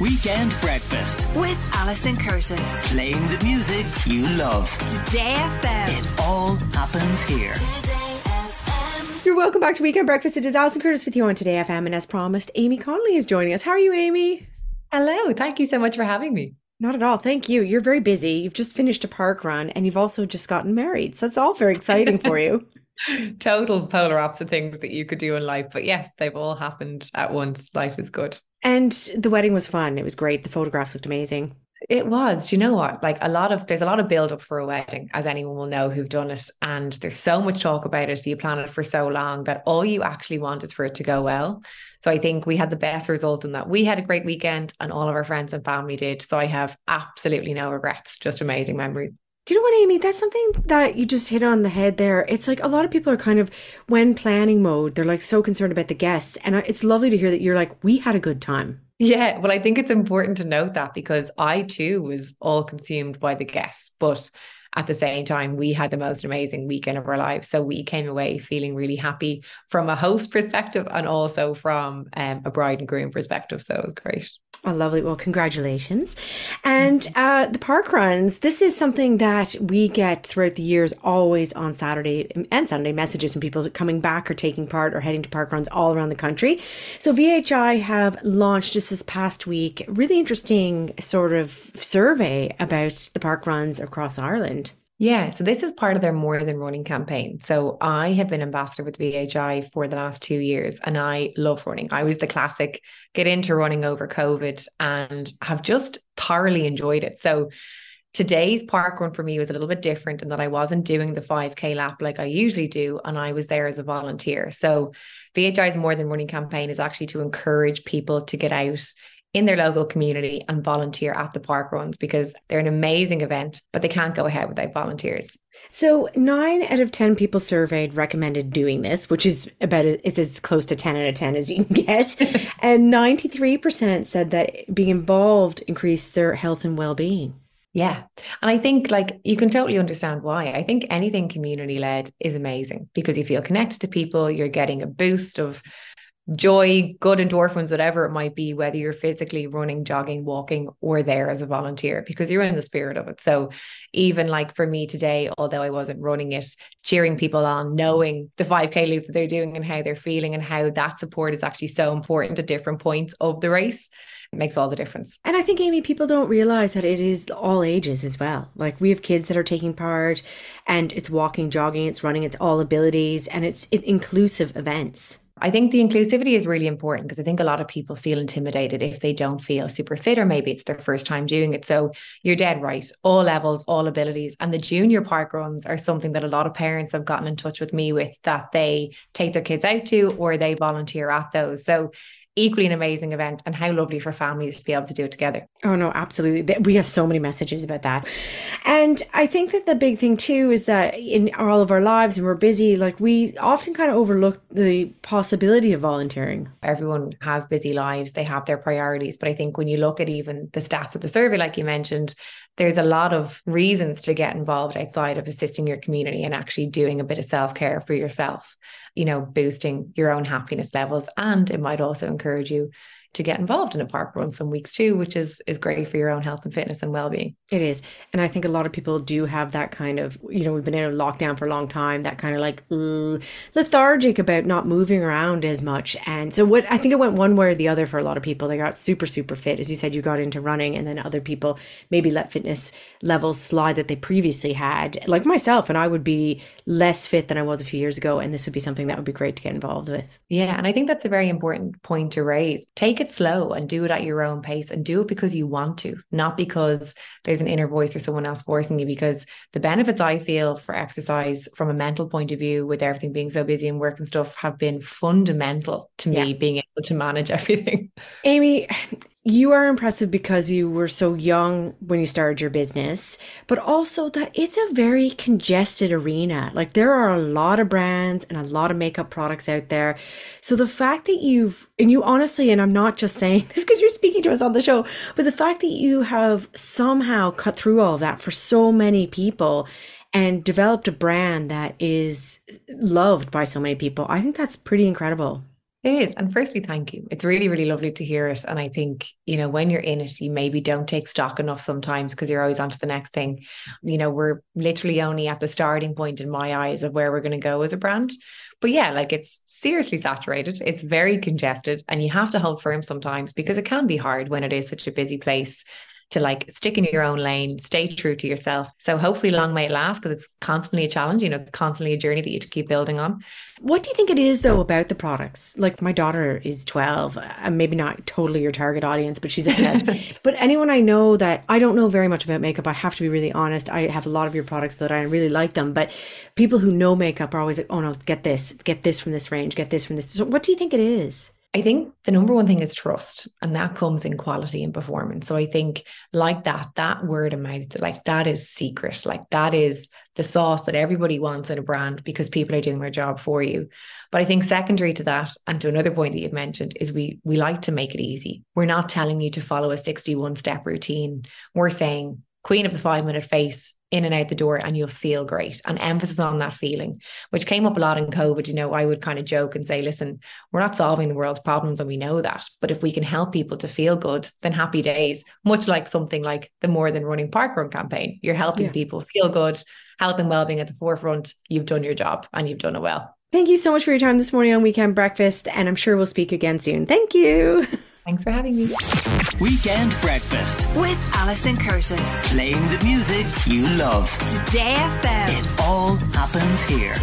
Weekend Breakfast. with Alison Curtis. Playing the music you love. Today FM. It all happens here. You're welcome back to Weekend Breakfast. It is Alison Curtis with you on Today FM, and as promised, Aimee Connolly is joining us. How are you, Aimee? Hello, thank you so much for having me. Not at all. Thank you. You're very busy. You've just finished a park run, and you've also just gotten married. So that's all very exciting for you. Total polar opposite things that you could do in life, but yes, they've all happened at once. Life is good. And the wedding was fun. It was great. The photographs looked amazing. It was. Do you know what? Like a lot of there's a lot of build up for a wedding, as anyone will know who've done it. And there's so much talk about it. You plan it for so long that all you actually want is for it to go well. So I think we had the best result in that we had a great weekend and all of our friends and family did. So I have absolutely no regrets, just amazing memories. Do you know what, Aimee? That's something that you just hit on the head there. It's like a lot of people are kind of, when planning mode, they're like so concerned about the guests. And it's lovely to hear that you're like, we had a good time. Yeah, well, I think it's important to note that because I too was all consumed by the guests, but at the same time, we had the most amazing weekend of our lives. So we came away feeling really happy from a host perspective and also from um, a bride and groom perspective. So it was great. Oh, lovely. Well, congratulations. And uh, the park runs, this is something that we get throughout the years, always on Saturday and Sunday messages from people coming back or taking part or heading to park runs all around the country. So VHI have launched just this past week really interesting sort of survey about the park runs across Ireland. Yeah, so this is part of their More Than Running campaign. So I have been ambassador with VHI for the last two years and I love running. I was the classic get into running over COVID and have just thoroughly enjoyed it. So today's park run for me was a little bit different in that I wasn't doing the 5K lap like I usually do, and I was there as a volunteer. So VHI's More Than Running campaign is actually to encourage people to get out in their local community and volunteer at the park runs because they're an amazing event, but they can't go ahead without volunteers. So nine out of 10 people surveyed recommended doing this, which is about, it's as close to 10 out of 10 as you can get. and 93% said that being involved increased their health and well-being. Yeah. And I think like you can totally understand why. I think anything community led is amazing because you feel connected to people, you're getting a boost of joy, good endorphins, whatever it might be, whether you're physically running, jogging, walking, or there as a volunteer, because you're in the spirit of it. So, even like for me today, although I wasn't running it, cheering people on, knowing the 5K loop that they're doing and how they're feeling and how that support is actually so important at different points of the race. It makes all the difference. And I think, Aimee, people don't realize that it is all ages as well. Like we have kids that are taking part, and it's walking, jogging, it's running, it's all abilities, and it's inclusive events. I think the inclusivity is really important because I think a lot of people feel intimidated if they don't feel super fit or maybe it's their first time doing it. So you're dead right. All levels, all abilities. And the junior park runs are something that a lot of parents have gotten in touch with me with that they take their kids out to or they volunteer at those. So equally an amazing event and how lovely for families to be able to do it together. Oh no, absolutely. We have so many messages about that. And I think that the big thing too is that in all of our lives and we're busy, like we often kind of overlook the possibility of volunteering. Everyone has busy lives, they have their priorities, but I think when you look at even the stats of the survey like you mentioned, there's a lot of reasons to get involved outside of assisting your community and actually doing a bit of self-care for yourself you know, boosting your own happiness levels. And it might also encourage you to get involved in a park run some weeks too, which is is great for your own health and fitness and well-being. It is. And I think a lot of people do have that kind of, you know, we've been in a lockdown for a long time, that kind of like uh, lethargic about not moving around as much. And so what I think it went one way or the other for a lot of people. They got super, super fit. As you said, you got into running and then other people maybe let fitness levels slide that they previously had. Like myself, and I would be less fit than I was a few years ago. And this would be something that would be great to get involved with. Yeah. And I think that's a very important point to raise. Take it slow and do it at your own pace and do it because you want to, not because there's an inner voice or someone else forcing you. Because the benefits I feel for exercise from a mental point of view, with everything being so busy and work and stuff, have been fundamental to me Yeah. being able to manage everything. Amy, you are impressive because you were so young when you started your business, but also that it's a very congested arena. Like there are a lot of brands and a lot of makeup products out there. So the fact that you've, and you honestly, and I'm not just saying this because you're speaking to us on the show, but the fact that you have somehow cut through all that for so many people and developed a brand that is loved by so many people, I think that's pretty incredible. It is. And firstly, thank you. It's really, really lovely to hear it. And I think, you know, when you're in it, you maybe don't take stock enough sometimes because you're always on to the next thing. You know, we're literally only at the starting point in my eyes of where we're going to go as a brand. But yeah, like it's seriously saturated. It's very congested and you have to hold firm sometimes because it can be hard when it is such a busy place to like stick in your own lane, stay true to yourself. So hopefully long may it last because it's constantly a challenge. You know, it's constantly a journey that you keep building on. What do you think it is though about the products? Like my daughter is 12 and maybe not totally your target audience, but she's obsessed. but anyone I know that I don't know very much about makeup, I have to be really honest. I have a lot of your products that I really like them, but people who know makeup are always like, oh no, get this, get this from this range, get this from this. So what do you think it is? I think the number one thing is trust, and that comes in quality and performance. So I think, like that, that word of mouth, like that is secret. Like that is the sauce that everybody wants in a brand because people are doing their job for you. But I think secondary to that, and to another point that you've mentioned, is we we like to make it easy. We're not telling you to follow a 61 step routine. We're saying queen of the five minute face in and out the door and you'll feel great and emphasis on that feeling which came up a lot in covid you know i would kind of joke and say listen we're not solving the world's problems and we know that but if we can help people to feel good then happy days. Much like something like the more than running park run campaign you're helping yeah. people feel good health and well-being at the forefront you've done your job and you've done it well. Thank you so much for your time this morning on weekend breakfast and i'm sure we'll speak again soon. Thank you Thanks for having me. Weekend Breakfast with Alison Curtis. Playing the music you love. Today FM. It all happens here.